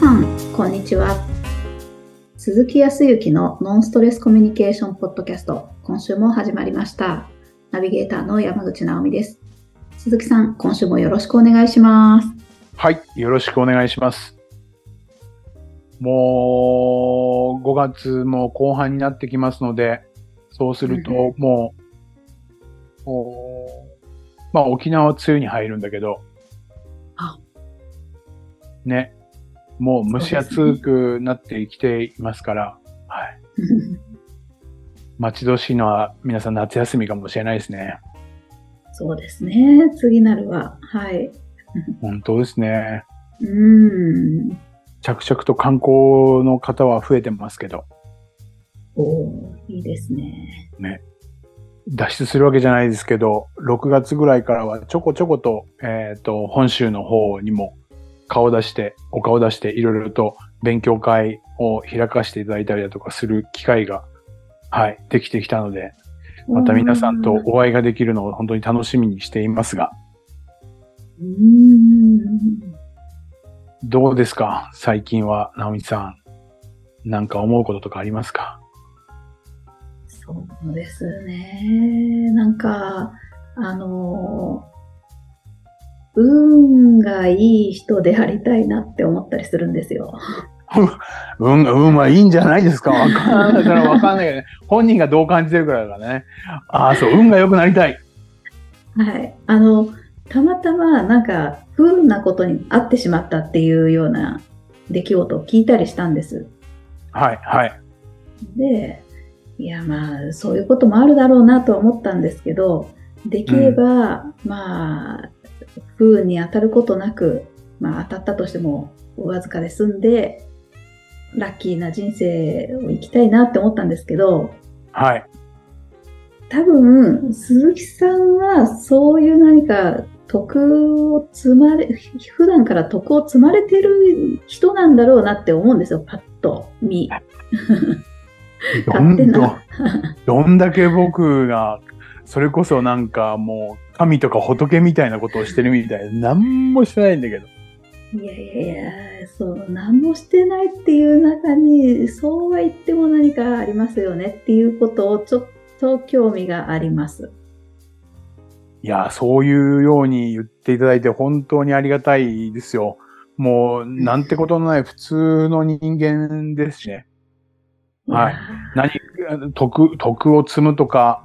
さん、こんにちは。鈴木康之のノンストレスコミュニケーションポッドキャスト、今週も始まりました。ナビゲーターの山口直美です。鈴木さん、今週もよろしくお願いします。はい、よろしくお願いします。もう、5月も後半になってきますので、そうすると、もう、おまあ沖縄は梅雨に入るんだけど、あね、もう蒸し暑くなってきていますから、はい。待ち遠しいのは皆さん夏休みかもしれないですね。そうですね。次なるは、はい。本当ですね。うーん。着々と観光の方は増えてますけど、おーいいですね。ね。脱出するわけじゃないですけど、6月ぐらいからはちょこちょこと、えっ、と、本州の方にも顔出して、お顔出していろいろと勉強会を開かせていただいたりだとかする機会が、はい、できてきたので、また皆さんとお会いができるのを本当に楽しみにしていますが。どうですか？最近は、直美さん。なんか思うこととかありますか？そうですね。なんか、あの、運がいい人でありたいなって思ったりするんですよ。運が、運はいいんじゃないですか？わかんないからわかんないけどね。本人がどう感じてるからだからね。ああ、そう、運が良くなりたい。はい。あの、たまたまなんか不運なことに遭ってしまったっていうような出来事を聞いたりしたんです。はい、はい。で、いやまあそういうこともあるだろうなとは思ったんですけど、できれば、まあ不運に当たることなく、まあ当たったとしてもわずかで済んで、ラッキーな人生を生きたいなって思ったんですけど、はい。多分、鈴木さんはそういう何か徳を積まれ、普段から徳を積まれてる人なんだろうなって思うんですよ、パッと見。どんどどんだけ僕が、それこそなんかもう、神とか仏みたいなことをしてるみたいで、なんもしてないんだけど。いやいやいや、そう、何もしてないっていう中に、そうは言っても何かありますよねっていうことをちょっと興味があります。いや、そういうように言っていただいて本当にありがたいですよ。もう、なんてことのない普通の人間ですしね。はい何、徳、徳を積むとか、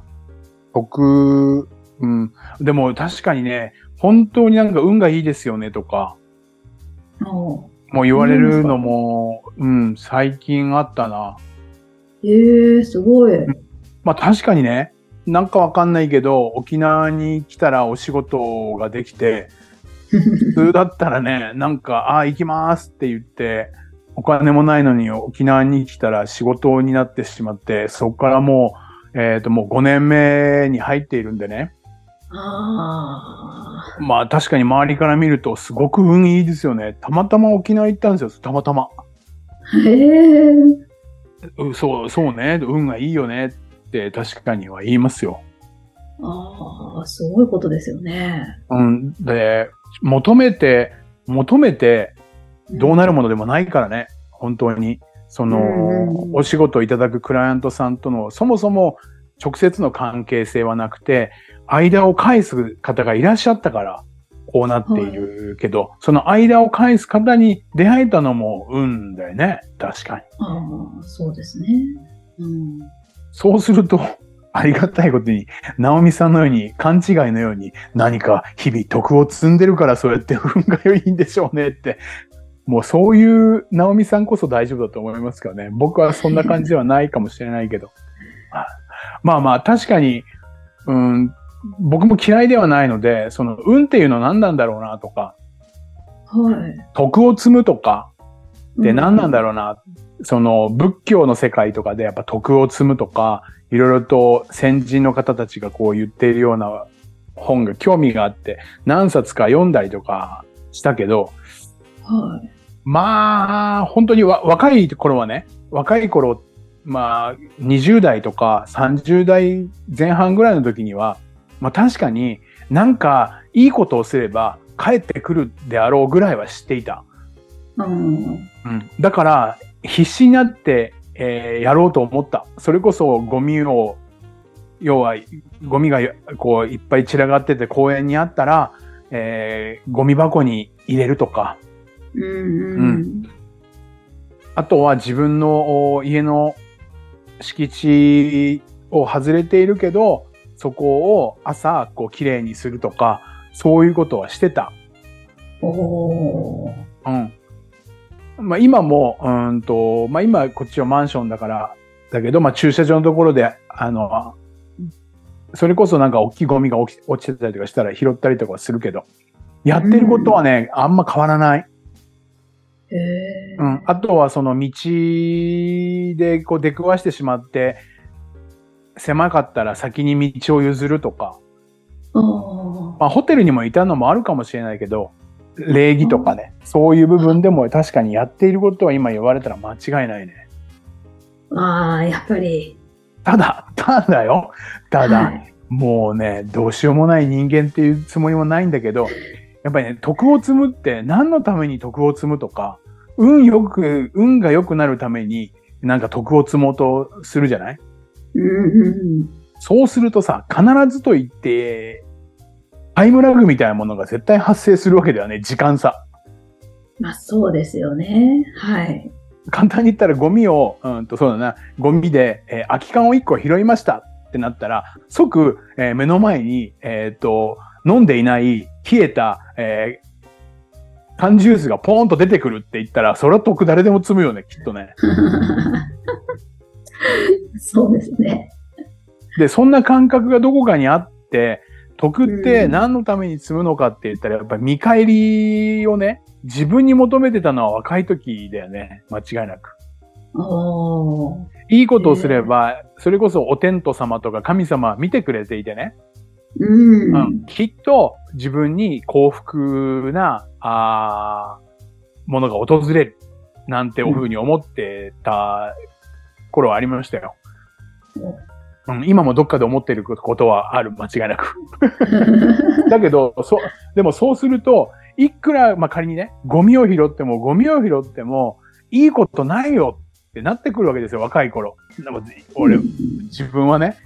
徳、うん。でも確かにね、本当になんか運がいいですよねとか、ももう言われるのも、うん、最近あったな。うえー、すごい。まあ確かにね、なんかわかんないけど、沖縄に来たらお仕事ができて、普通だったらね、なんか、ああ、行きますって言って、お金もないのに沖縄に来たら仕事になってしまって、そこからもう、えっ、と、もう5年目に入っているんでね。ああ。まあ確かに周りから見るとすごく運いいですよね。たまたま沖縄行ったんですよ、たまたま。へえ。うそう、そうね、運がいいよねって確かには言いますよ。ああ、すごいことですよね。うん。で、求めて、求めてどうなるものでもないからね、本当に。その、うんうんうんお仕事をいただくクライアントさんとの、そもそも直接の関係性はなくて、間を返す方がいらっしゃったから、こうなっているけど、その間を返す方に出会えたのも運だよね。確かに。ああ、そうですね。うん。そうすると、ありがたいことに、直美さんのように、勘違いのように、何か日々徳を積んでるからそうやって運が良いんでしょうねって。もうそういう直美さんこそ大丈夫だと思いますからね。僕はそんな感じではないかもしれないけど。あまあまあ、確かに、うん、僕も嫌いではないので、その運っていうのは何なんだろうなとか、はい。徳を積むとか、で、何なんだろろうな。その仏教の世界とかでやっぱ徳を積むとか、いろいろと先人の方たちがこう言っているような本が興味があって、何冊か読んだりとかしたけど、う。はい。まあ、本当にわ若い頃はね、若い頃、まあ、20代とか30代前半ぐらいの時には、まあ確かになんかいいことをすれば帰ってくるであろうぐらいは知っていた。うん。うん。だから、必死になって、えーやろうと思った。それこそゴミを、要は、ゴミがこういっぱい散らがってて公園にあったら、えーゴミ箱に入れるとか、うんうん。あとは自分のお家の敷地を外れているけど、そこを朝、こう、綺麗にするとか、そういうことはしてた。おー。うん。まあ今も、うーんと、まあ今こっちはマンションだから、だけど、まあ駐車場のところで、あの、それこそなんか大きいゴミが落ち落ちてたりとかしたら拾ったりとかするけど、やってることはね、あんま変わらない。うん。あとはその道でこう出くわしてしまって、狭かったら先に道を譲るとか、まあホテルにもいたのもあるかもしれないけど、礼儀とかね、そういう部分でも確かにやっていることは今言われたら間違いないね。あー、やっぱり。ただ、ただよ。ただ、はいもうね、どうしようもない人間っていうつもりもないんだけど、やっぱりね、徳を積むって何のために徳を積むとか、運よく、運が良くなるために、なんか徳を積もうとするじゃない？そうするとさ、必ずと言って、タイムラグみたいなものが絶対発生するわけだよね、時間差。まあそうですよね。はい。簡単に言ったらゴミを、うんと、そうだな、ゴミで、えー空き缶を1個拾いましたってなったら、即、えー目の前に、えっ、と、飲んでいない、冷えた、えー缶ジュースがポーンと出てくるって言ったら、それは得誰でも積むよね、きっとね。そうですね。で、そんな感覚がどこかにあって、得って何のために積むのかって言ったら、やっぱり見返りをね、自分に求めてたのは若い時だよね。間違いなく。いいことをすれば、それこそお天道様とか神様は見てくれていてね。うん。うん、きっと自分に幸福な、あーものが訪れる。なんておふうに思ってた頃はありましたよ。うん、今もどっかで思っていることはある、間違いなく。だけど、そう、でもそうすると、いくら、まあ、仮にね、ゴミを拾っても、ゴミを拾っても、いいことないよってなってくるわけですよ、若い頃。でも俺、自分はね、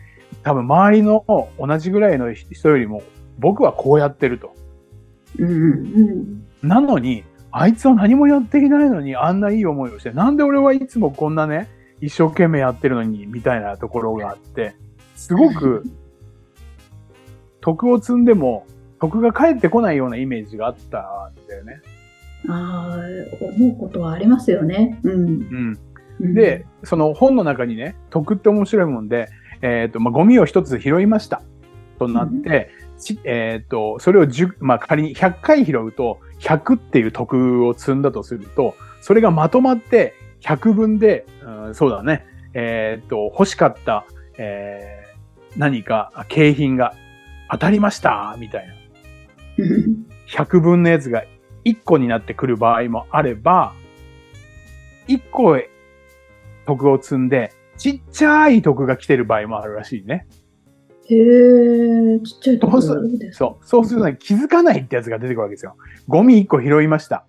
多分周りの同じぐらいの人よりも、僕はこうやってると。うんうんなのに、あいつは何もやっていないのに、あんないい思いをして、なんで俺はいつもこんなね、一生懸命やってるのに、みたいなところがあって、すごく、徳を積んでも、徳が返ってこないようなイメージがあったんだよね。ああ、思うことはありますよね。うん。うん。うんで、、その本の中にね、徳って面白いもんで、えっ、と、まあ、ゴミを一つ拾いました。となって、しえっ、と、それを10、まあ、仮に100回拾うと、100っていう徳を積んだとすると、それがまとまって100分で、うん、そうだね、えっ、と、欲しかった、えー何か景品が当たりましたみたいな。100分のやつが1個になってくる場合もあれば、1個徳を積んで、ちっちゃい徳が来てる場合もあるらしいね。へえ、ちっちゃいとこどうろです。そう。そうするとね、気づかないってやつが出てくるわけですよ。ゴミ1個拾いました。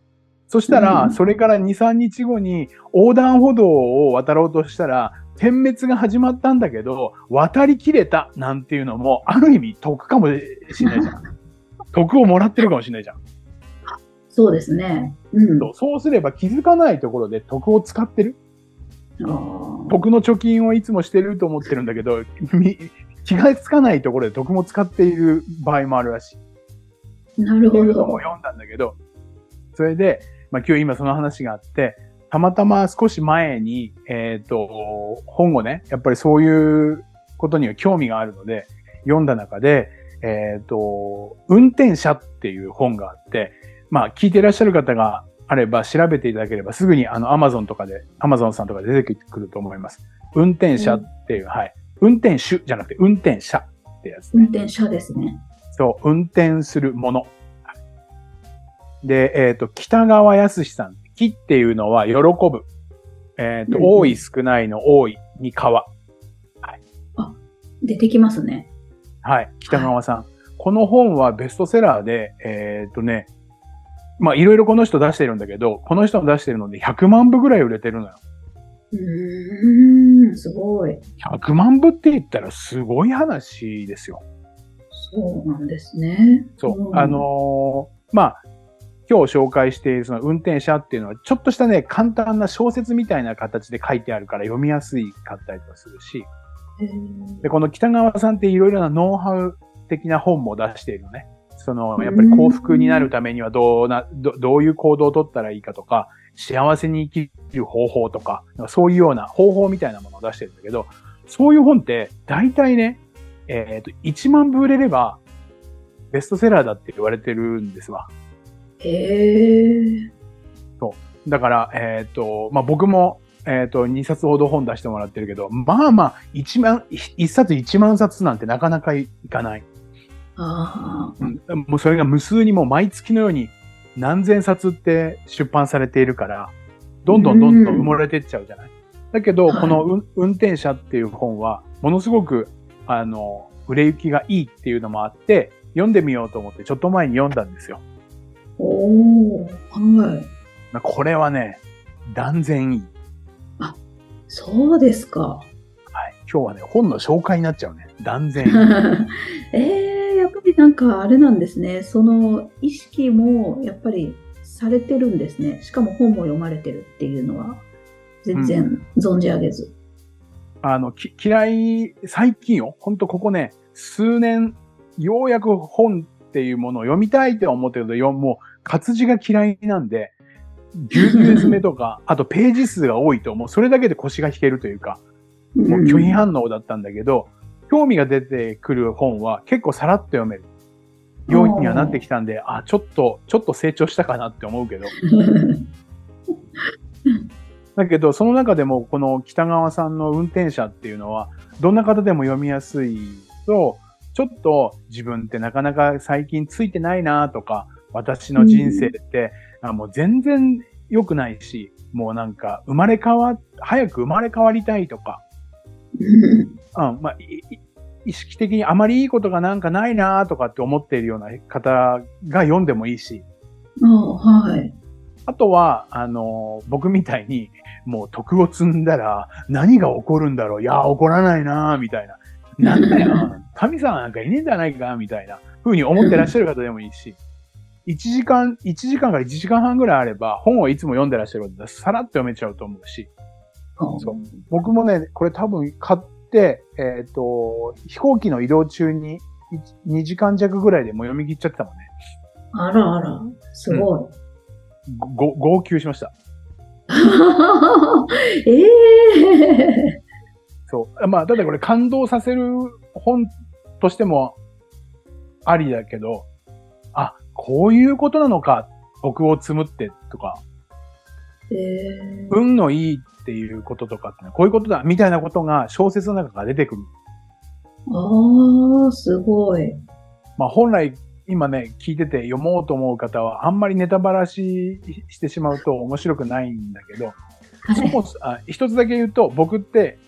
そしたら、うんそれから2、3日後に横断歩道を渡ろうとしたら、点滅が始まったんだけど、渡りきれたなんていうのも、ある意味得かもしれないじゃん。得をもらってるかもしれないじゃん。そうですね。うん。そうそうすれば気づかないところで得を使ってる。あー得の貯金をいつもしてると思ってるんだけど、み気がつかないところで得も使っている場合もあるらしい。なるほど。読んだんだけど、それで、まあ今日今その話があって、たまたま少し前に、えっ、と、本をね、やっぱりそういうことには興味があるので、読んだ中で、えっ、と、運転者っていう本があって、まあ聞いていらっしゃる方があれば調べていただければすぐにあの Amazon とかで、Amazon さんとかで出てくると思います。運転者っていう、はい。運転手じゃなくて運転者ってやつね。運転者ですね。そう、運転するもの。で、えっ、と、北川康さん。木っていうのは喜ぶ。えっ、と、うんうん多い少ないの多いに川。出てきますね。はい。北川さん。この本はベストセラーで、えっ、とね、まあいろいろこの人出してるんだけど、この人の出してるので100万部ぐらい売れてるのよ。うーん、すごい。100万部って言ったらすごい話ですよ。そうなんですね。そう。んあのーまあ、今日紹介しているその運転者っていうのは、ちょっとしたね、簡単な小説みたいな形で書いてあるから読みやすいかったりとかするし、で、この北川さんっていろいろなノウハウ的な本も出しているのね。その、やっぱり幸福になるためにはどうな、どどういう行動をとったらいいかとか、幸せに生きる方法とか、そういうような方法みたいなものを出してるんだけど、そういう本って、大体ね、えっ、と、1万部売れれば、ベストセラーだって言われてるんですわ。へえ。だから、えっ、と、まあ、僕も、えっ、と、2冊ほど本出してもらってるけど、まあまあ、1万、1冊1万冊なんてなかなかいかない。ああ。うんもうそれが無数にもう毎月のように何千冊って出版されているから、どんどんどんどん埋もれてっちゃうじゃない？だけど、はいこの運運転者っていう本は、ものすごく、あの、売れ行きがいいっていうのもあって、読んでみようと思ってちょっと前に読んだんですよ。おお。はい。まあこれはね、断然いい。そうですか。はい。今日はね、本の紹介になっちゃうね。断然いい。ええやっぱりなんかあれなんですね。その意識もやっぱりされてるんですね。しかも本も読まれてるっていうのは全然存じ上げず。あの、き嫌い、最近よ。ほんとここね、数年、ようやく本っていうものを読みたいって思ってるけど、よもう活字が嫌いなんで、ぎゅうぎゅう詰めとか、あとページ数が多いと、もうそれだけで腰が引けるというか、もう拒否反応だったんだけど、興味が出てくる本は結構さらっと読める。ようにはなってきたんで、あ、ちょっと、ちょっと成長したかなって思うけど。だけど、その中でも、この北川さんの運転者っていうのは、どんな方でも読みやすいと、ちょっと自分ってなかなか最近ついてないなとか、私の人生って、あもう全然良くないし、もうなんか生まれ変わ、早く生まれ変わりたいとか、うん、まあ、意識的にあまりいいことがなんかないなとかって思っているような方が読んでもいいし、あはい。あとは、あの、僕みたいに、もう徳を積んだら何が起こるんだろう。いや、起こらないなみたいな。なんだよ、神様なんかいねえんじゃないかみたいな風に思ってらっしゃる方でもいいし、1時間、1時間から1時間半ぐらいあれば、本をいつも読んでらっしゃる方ださらっと読めちゃうと思うし、そう。僕もね、これ多分買って、えっ、と、飛行機の移動中に2時間弱ぐらいでもう読み切っちゃってたもんね。あらあら、すごい。ご、号泣しました。ええそう。まあ、ただこれ感動させる本としてもありだけど、あ、こういうことなのか、僕を積むってとか、ええ運のいいっていうこととかってのはこういうことだ、みたいなことが小説の中から出てくる。ああ、すごい。まあ本来今ね、聞いてて読もうと思う方はあんまりネタバラししてしまうと面白くないんだけど、そもそあ一つだけ言うと、僕って、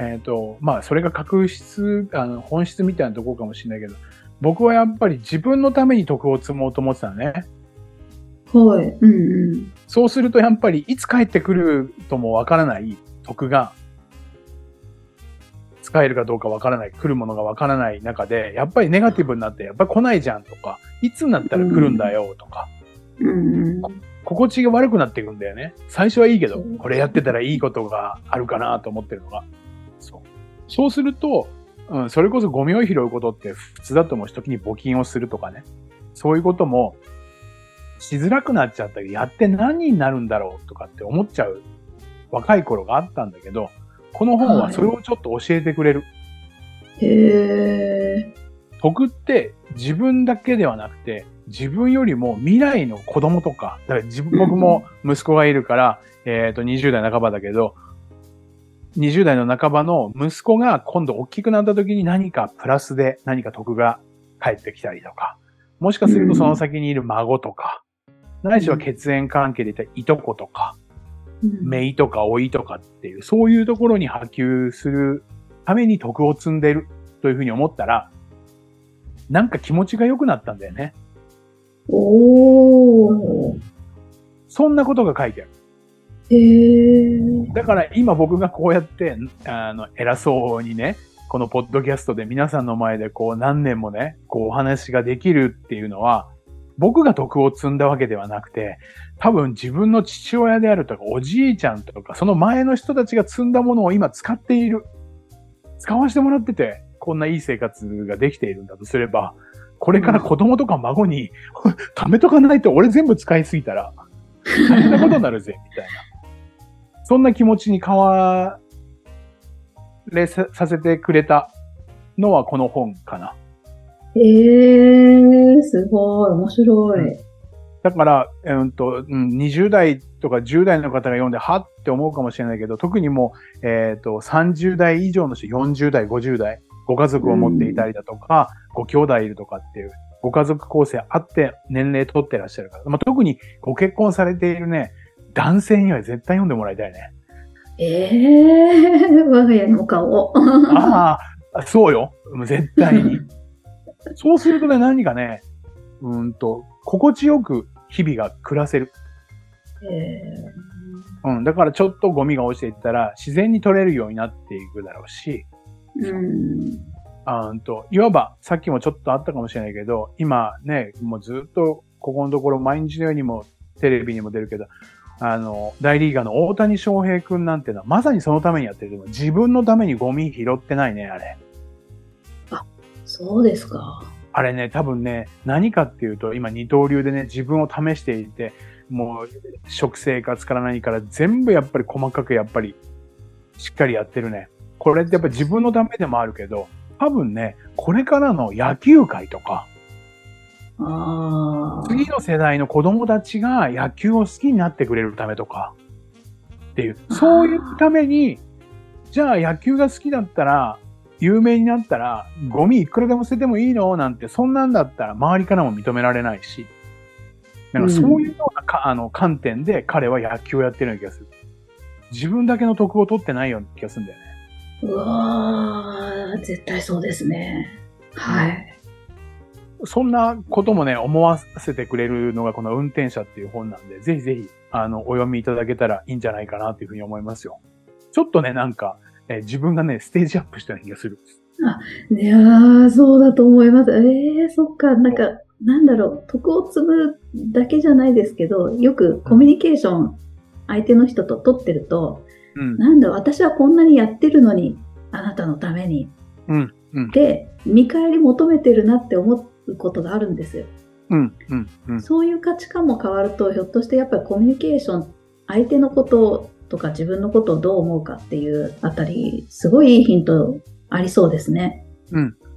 えっ、と、まあそれが確質、あの本質みたいなところかもしれないけど、僕はやっぱり自分のために徳を積もうと思ってたのね。はい。うんうん。そうするとやっぱりいつ帰ってくるともわからない徳が使えるかどうかわからない、来るものがわからない中で、やっぱりネガティブになって、やっぱり来ないじゃんとか、いつになったら来るんだよとか、うんうん。心地が悪くなっていくんだよね。最初はいいけどこれやってたらいいことがあるかなと思ってるのが。そう。そうすると、うん、それこそゴミを拾うことって普通だと思うし、時に募金をするとかね。そういうこともしづらくなっちゃったり、やって何になるんだろうとかって思っちゃう若い頃があったんだけど、この本はそれをちょっと教えてくれる。へえ。徳って自分だけではなくて、自分よりも未来の子供とか、だから自分、僕も息子がいるから、えっ、と、20代半ばだけど、20代の半ばの息子が今度大きくなった時に何かプラスで何か得が返ってきたりとか、もしかするとその先にいる孫とか、ないしは血縁関係で言ったいとことか、姪とか老いとかっていう、そういうところに波及するために徳を積んでるというふうに思ったら、なんか気持ちが良くなったんだよね。おー。そんなことが書いてある。へー。だから今僕がこうやって、あの、偉そうにね、このポッドキャストで皆さんの前でこう何年もね、こうお話ができるっていうのは、僕が徳を積んだわけではなくて、多分自分の父親であるとか、おじいちゃんとか、その前の人たちが積んだものを今使っている。使わせてもらってて、こんないい生活ができているんだとすれば、これから子供とか孫に、貯めとかないと俺全部使いすぎたら、大変なことになるぜ、みたいな。そんな気持ちに変われさせてくれたのはこの本かな。へー、すごい、面白い。だから、うんと、うん、20代とか10代の方が読んで、はって思うかもしれないけど、特にもう、えっ、と、30代以上の人、40代、50代、ご家族を持っていたりだとか、ご兄弟いるとかっていう、ご家族構成あって年齢取ってらっしゃるから、まあ、特にご結婚されているね、男性には絶対読んでもらいたいね。えー、我が家のお顔。ああ、そうよ。絶対に。そうするとね、何かね、うーんと、心地よく日々が暮らせる。えうん。だからちょっとゴミが落ちていったら、自然に取れるようになっていくだろうし、ー、うん。んと、いわば、さっきもちょっとあったかもしれないけど、今ね、もうずっと、ここのところ毎日のようにも、テレビにも出るけど、あの、大リーガーの大谷翔平くんなんてのは、まさにそのためにやってる。自分のためにゴミ拾ってないね、あれ。そうですか。あれね、多分ね、何かっていうと、今二刀流でね、自分を試していて、もう、食生活から何から全部やっぱり細かくやっぱり、しっかりやってるね。これってやっぱ自分のためでもあるけど、多分ね、これからの野球界とか。次の世代の子供たちが野球を好きになってくれるためとか、っていう、そういうために、じゃあ野球が好きだったら、有名になったら、ゴミいくらでも捨ててもいいの？なんて、そんなんだったら周りからも認められないし、なんかそういうようなか、あの観点で彼は野球をやってるような気がする。自分だけの得を取ってないような気がするんだよね。うわー絶対そうですね。はい。そんなこともね、思わせてくれるのがこの運転者っていう本なんで、ぜひぜひ、あの、お読みいただけたらいいんじゃないかなというふうに思いますよ。ちょっとね、なんか、えー自分がね、ステージアップしたような気がする。いやー、そうだと思います。えー、そっか、なんか、なんだろう、徳を積むだけじゃないですけど、よくコミュニケーション、相手の人と取ってると、うん。なんだ、私はこんなにやってるのに、あなたのために。うん。うん。で、見返り求めてるなって思うことがあるんですよ。うん。うん。うん。そういう価値観も変わると、ひょっとしてやっぱりコミュニケーション、相手のこととか自分のことをどう思うかっていうあたり、すごいいいヒントありそうですね。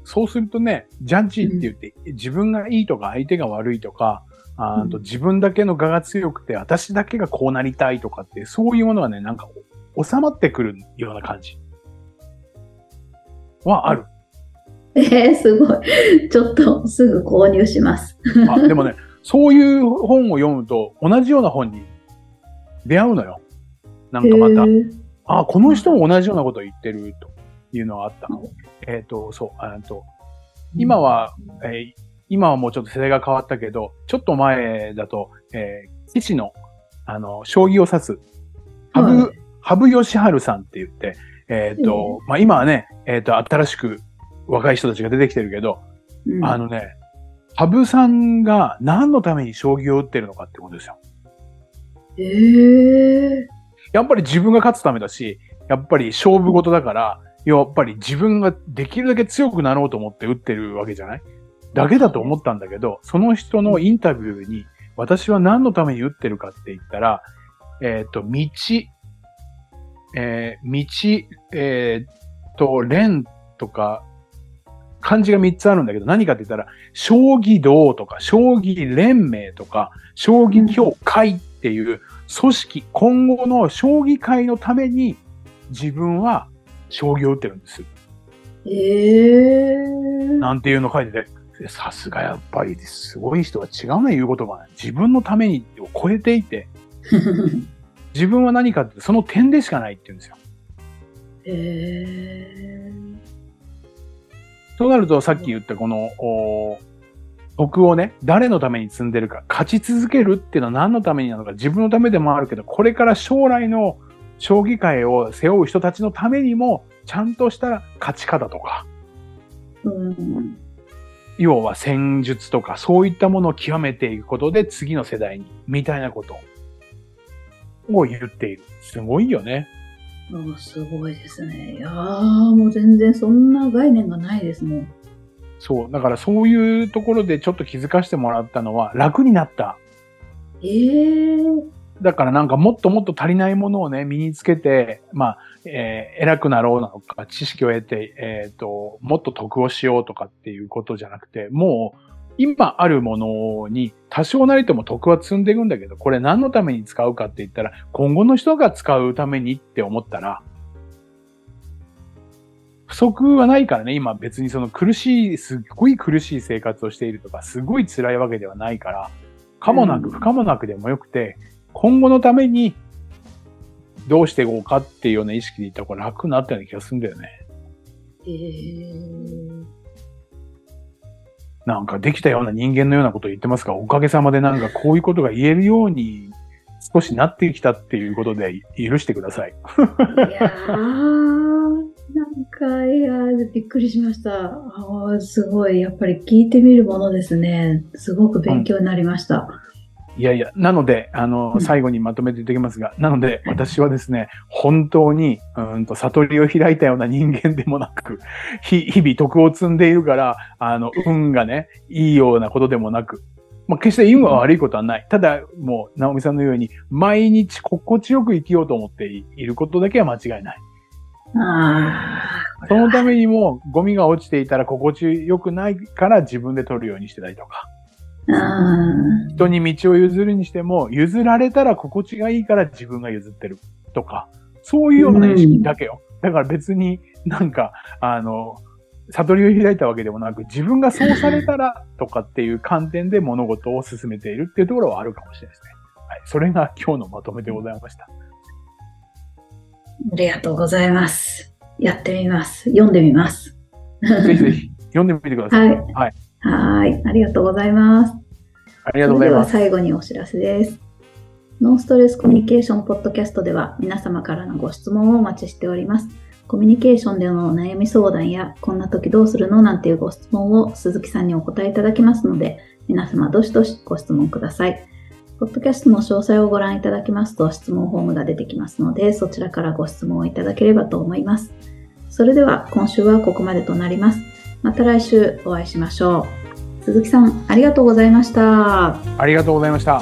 そうするとね、ジャッジって言って、自分がいいとか相手が悪いとか、あーとうん自分だけの我が強くて、私だけがこうなりたいとかって、そういうものはね、なんか収まってくるような感じはある。えー、すごい。ちょっとすぐ購入します。あでもね、そういう本を読むと、同じような本に出会うのよ。なんかまたへ、ー。あ、この人も同じようなことを言ってるというのがあった。えっ、と、そう、あと、今、は、えー今はもうちょっと世代が変わったけど、ちょっと前だと、えー、騎士の、あの、将棋を指す、羽生、はい羽生善治さんって言って、えっ、と、まあ、今はね、えっ、と、新しく若い人たちが出てきてるけど、うん。あのね、羽生さんが何のために将棋を打ってるのかってことですよ。えー、やっぱり自分が勝つためだし、やっぱり勝負事だから、やっぱり自分ができるだけ強くなろうと思って打ってるわけじゃない？だけだと思ったんだけど、その人のインタビューに、私は何のために打ってるかって言ったら、えっ、と、道、えー道、えーと、連とか、漢字が3つあるんだけど、何かって言ったら、将棋道とか、将棋連盟とか、将棋協会っていう組織、今後の将棋界のために、自分は将棋を打ってるんです。えー、なんていうの書いてて、さすがやっぱりすごい人は違うね、言うことが。自分のためにを超えていて、自分は何かってその点でしかないって言うんですよ。えそうなると、さっき言ったこの、お徳をね、誰のために積んでるか、勝ち続けるっていうのは何のためになのか、自分のためでもあるけど、これから将来の将棋界を背負う人たちのためにも、ちゃんとした勝ち方とか、うん。要は戦術とか、そういったものを極めていくことで次の世代に、みたいなことを言っている。すごいよね。あすごいですね。いやー、もう全然そんな概念がないですもん。そう。だからそういうところでちょっと気づかせてもらったのは楽になった。ええー。だからなんかもっともっと足りないものをね、身につけて、まあ、えー偉くなろうなのか、知識を得て、えっ、と、もっと得をしようとかっていうことじゃなくて、もう、今あるものに多少なりとも得は積んでいくんだけど、これ何のために使うかって言ったら、今後の人が使うためにって思ったら、不足はないからね、今別にその苦しい、すっごい苦しい生活をしているとか、すごい辛いわけではないから、かもなくうん不可もなくでもよくて、今後のためにどうしていこうかっていうような意識でいったらこれ楽になったような気がするんだよね。えー。なんかできたような人間のようなことを言ってますが、おかげさまでなんかこういうことが言えるように少しなってきたっていうことで許してください。いやー、なんか、いやー、びっくりしました。あーすごい、やっぱり聞いてみるものですね。すごく勉強になりました。いやいや、なので、あのう、ん最後にまとめていただきますが、なので、私はですね、本当に、うーんと、悟りを開いたような人間でもなく、ひ日々徳を積んでいるから、あの、運がね、いいようなことでもなく、まあ、決して運は悪いことはない。ただ、もう、直美さんのように、毎日心地よく生きようと思っていることだけは間違いない。そのためにも、ゴミが落ちていたら心地よくないから自分で取るようにしてたりとか、あ人に道を譲るにしても、譲られたら心地がいいから自分が譲ってるとか、そういうような意識だけよ。だから別になんか、あの、悟りを開いたわけでもなく、自分がそうされたらとかっていう観点で物事を進めているっていうところはあるかもしれないですね。はい。それが今日のまとめでございました。ありがとうございます。やってみます。読んでみます。ぜひぜひ読んでみてください。はい。はい。はい。ありがとうございます。ありがとうございます。最後にお知らせです。ノンストレスコミュニケーションポッドキャストでは皆様からのご質問をお待ちしております。コミュニケーションでのお悩み相談や、こんな時どうするのなんていうご質問を鈴木さんにお答えいただきますので、皆様どしどしご質問ください。ポッドキャストの詳細をご覧いただきますと質問フォームが出てきますので、そちらからご質問をいただければと思います。それでは今週はここまでとなります。また来週お会いしましょう。鈴木さん、ありがとうございました。ありがとうございました。